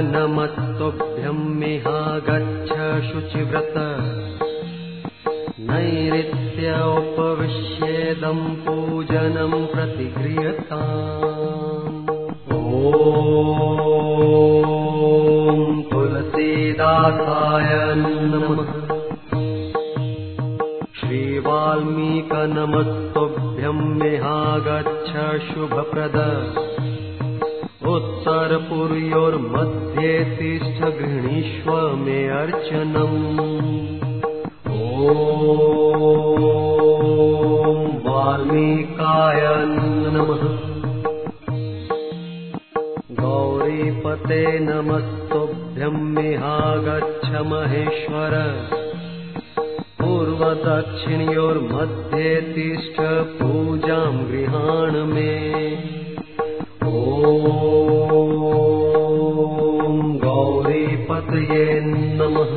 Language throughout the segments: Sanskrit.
नमस्तुभ्यमिहा गच्छ शुचिव्रत नैऋत्य उपविश्येदम् पूजनम् प्रतिगृह्यता ॐ तुलसीदासाय नमः। श्रीवाल्मीकनमस्तुभ्यमिहागच्छ शुभप्रद उत्तरपुर्योर्मध्ये तिष्ठ गृह्णीष्व मे अर्चनम् ॐ वाल्मीकाय नमः गौरीपते नमस्तुभ्यमिहागच्छ महेश्वर पूर्वदक्षिणयोर्मध्ये तिष्ठ पूजाम् गृहाण मे गौरीपतये नमः।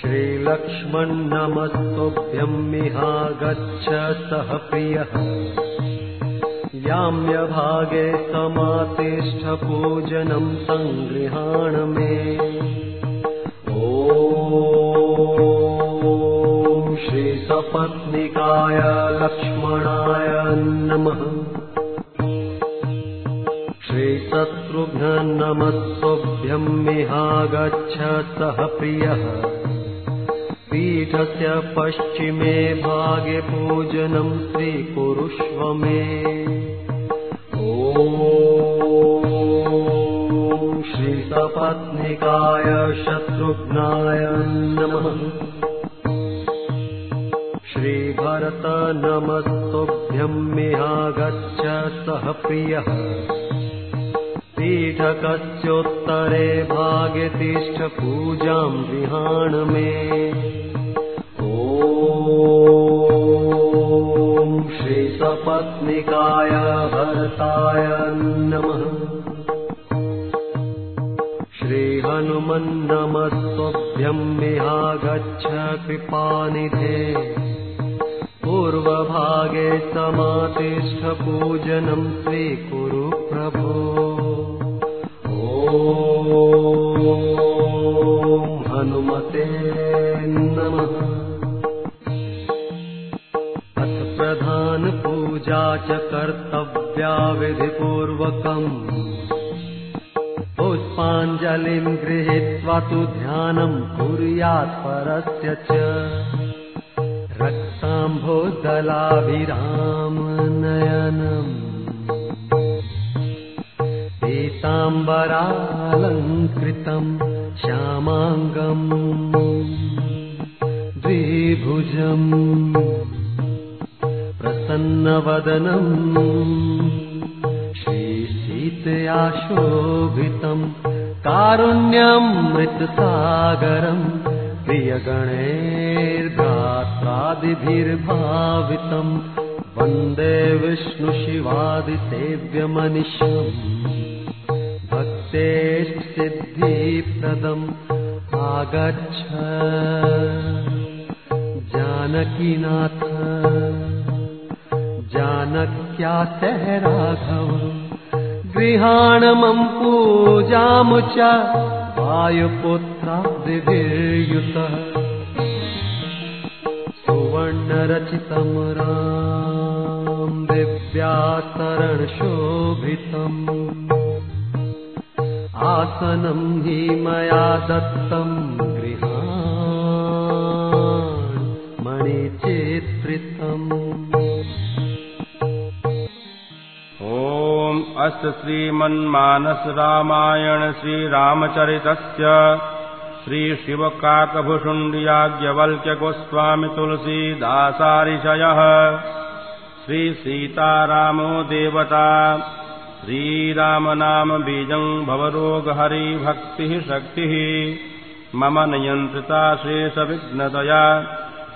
श्रीलक्ष्मणनमस्तुभ्यमिहागच्छ सह प्रियः। याम्यभागे समातिष्ठ पूजनम् सङ्गृहाण मे। ॐ श्रीसपत्निकाय लक्ष्मणाय नमः श्रीशत्रुघ्ननमस्तुभ्यमिहागच्छ सह प्रियः। पीठस्य पश्चिमे भागे पूजनम् ॐ श्रीसपत्निकाय शत्रुघ्नाय नमः। श्रीभरत नमस्तुभ्यमिहागच्छ सह प्रियः पीठकस्योत्तरे भागे तिष्ठ पूजाम् गृहाण मे। ॐ श्रीसपत्निकाय भरताय नमः। श्रीहनुमन्नमस्तुभ्यमिहागच्छ कृपानिधे। पूर्वभागे समातिष्ठ पूजनम् स्वीकुरु प्रभो हनुमते नमः। अथ प्रधानपूजा च कर्तव्या विधिपूर्वकम् पुष्पाञ्जलिम् गृहीत्वा तु ध्यानम् कुर्यात् परस्य च। रक्ताम्भोदलाभिरामनयनम्। पीताम्बरालङ्कृतम् श्यामाङ्गम् द्विभुजम् प्रसन्नवदनम् श्रीसीतया शोभितम् कारुण्यम् मृतसागरम् प्रियगणैर्भ्रात्रादिभिर्भावितम् वन्दे विष्णुशिवादिसेव्यमनिशम् भक्तेष्टसिद्धिप्रदम् आगच्छ। जानकीनाथ। जानक्यासह राघव गृहाणमम् पूजामु च वायुपुत्रादिभिर्युतः सुवर्णरचितम् राम दिव्यातरणशोभितम् ॐ अस्य श्रीमन्मानस रामायण श्रीरामचरितस्य। श्रीशिवकाकभुषुण्डियाज्ञवल्क्यगोस्वामि तुलसीदासारिषयः। श्रीसीतारामो देवता श्रीरामनाम बीजम् भवरोगहरिभक्तिः शक्तिः। मम नियन्त्रिता शेषविघ्नतया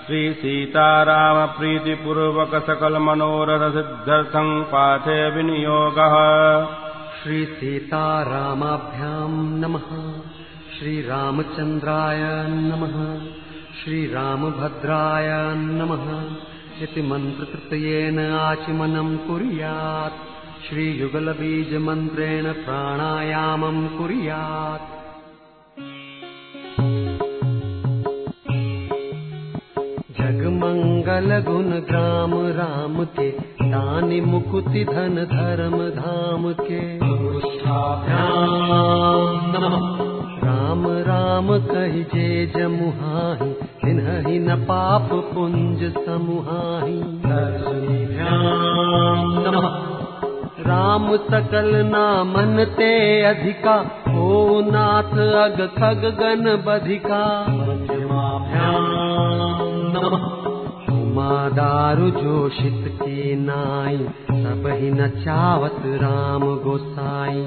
श्रीसीतारामप्रीतिपूर्वकसकलमनोरथसिद्धर्थम् पाठे विनियोगः। श्रीसीतारामाभ्याम् नमः। श्रीरामचन्द्राय नमः। श्रीरामभद्राय नमः। इति मन्त्रकृतयेन आचमनम् कुर्यात् श्रीयुगलबीजमन्त्रेण प्राणायामम् कुर्यात्। जगमङ्गल गुण ग्राम राम के दानि मुकुति धन धर्म धाम के राम राम कहि जे जमुहाहि तिन्हि न पाप पुंज समुहाहि सकल नामन ते अधिका। ओ नाथ अग खग गण बधिका। उमा दारु जोशित के नाई सब ही न चावत राम गोसाई।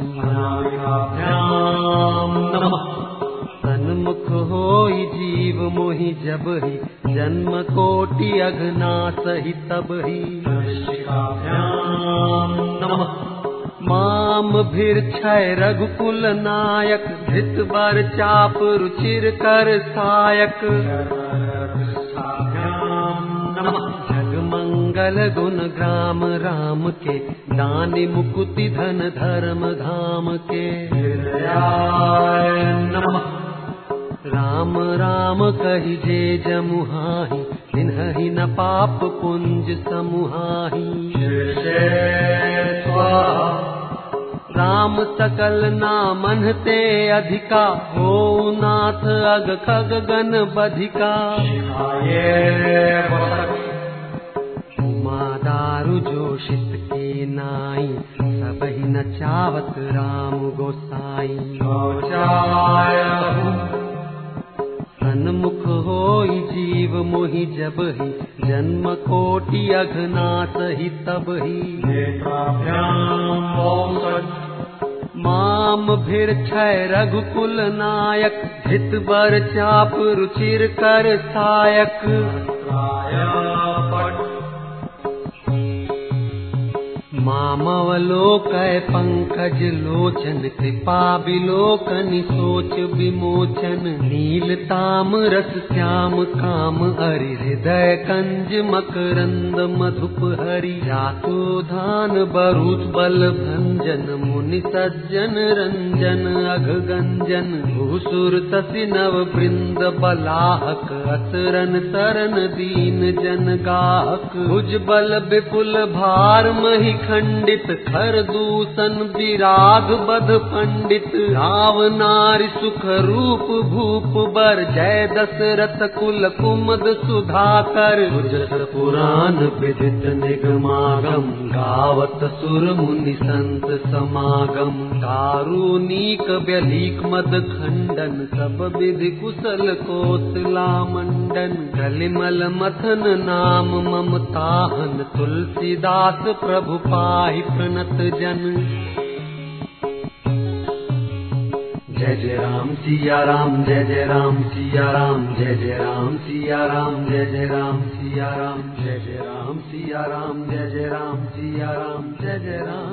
सन्मुख होई जीव मोहि जब ही जन्म कोटि अघना सही तब ही। माम रघुकुल नायक धृत बर चाप रुचिर कर सायक। जगमंगल गुण ग्राम राम के दानि मुकुति धन धर्म धाम के। राम राम कहि जे जमुहाहि तिन्हि न पाप पुंज समुहाहि राम सकल नामन ते अधिका। हो नाथ अग खग गण बधिका। उमा दारु जोशित के नाई। सब ही न चावत राम गोसाई। सन्मुख होई जीव मोहि जब ही। जन्म कोटि अघनाथ ही तब ही। माम छय रघुकुल नायक हित बर चाप रुचिर कर सायक मामवलोकय पंकज लोचन कृपा विलोकन सोच विमोचन नील ताम रस श्याम काम हरि हृदय कंज मकरंद मधुप हरि जातो धान बरुच बल भंजन मुनि सज्जन रंजन अघ गंजन भूसुर तसि नव वृंद बलाहक असरन तरन दीन जन गाहक भुज बल विपुल भार मही खंडित खर दूषण विराग बध पंडित राव नारी सुख रूप भूप बर जय दशरथ कुल कुमद सुधाकर। गुजर पुराण विदित निगमागम गावत सुर मुनि संत समागम। कारुणिक व्यलीक मद खंडन सब विधि कुशल कोसला कलिमल मथन नाम ममताहन तुलसीदास प्रभु पाहि प्रणत जन। जय जय राम सिया राम, जय जय राम सिया राम, जय जय राम सिया राम, जय जय राम सिया राम, जय जय राम सिया राम, जय जय राम सिया राम, जय जय राम।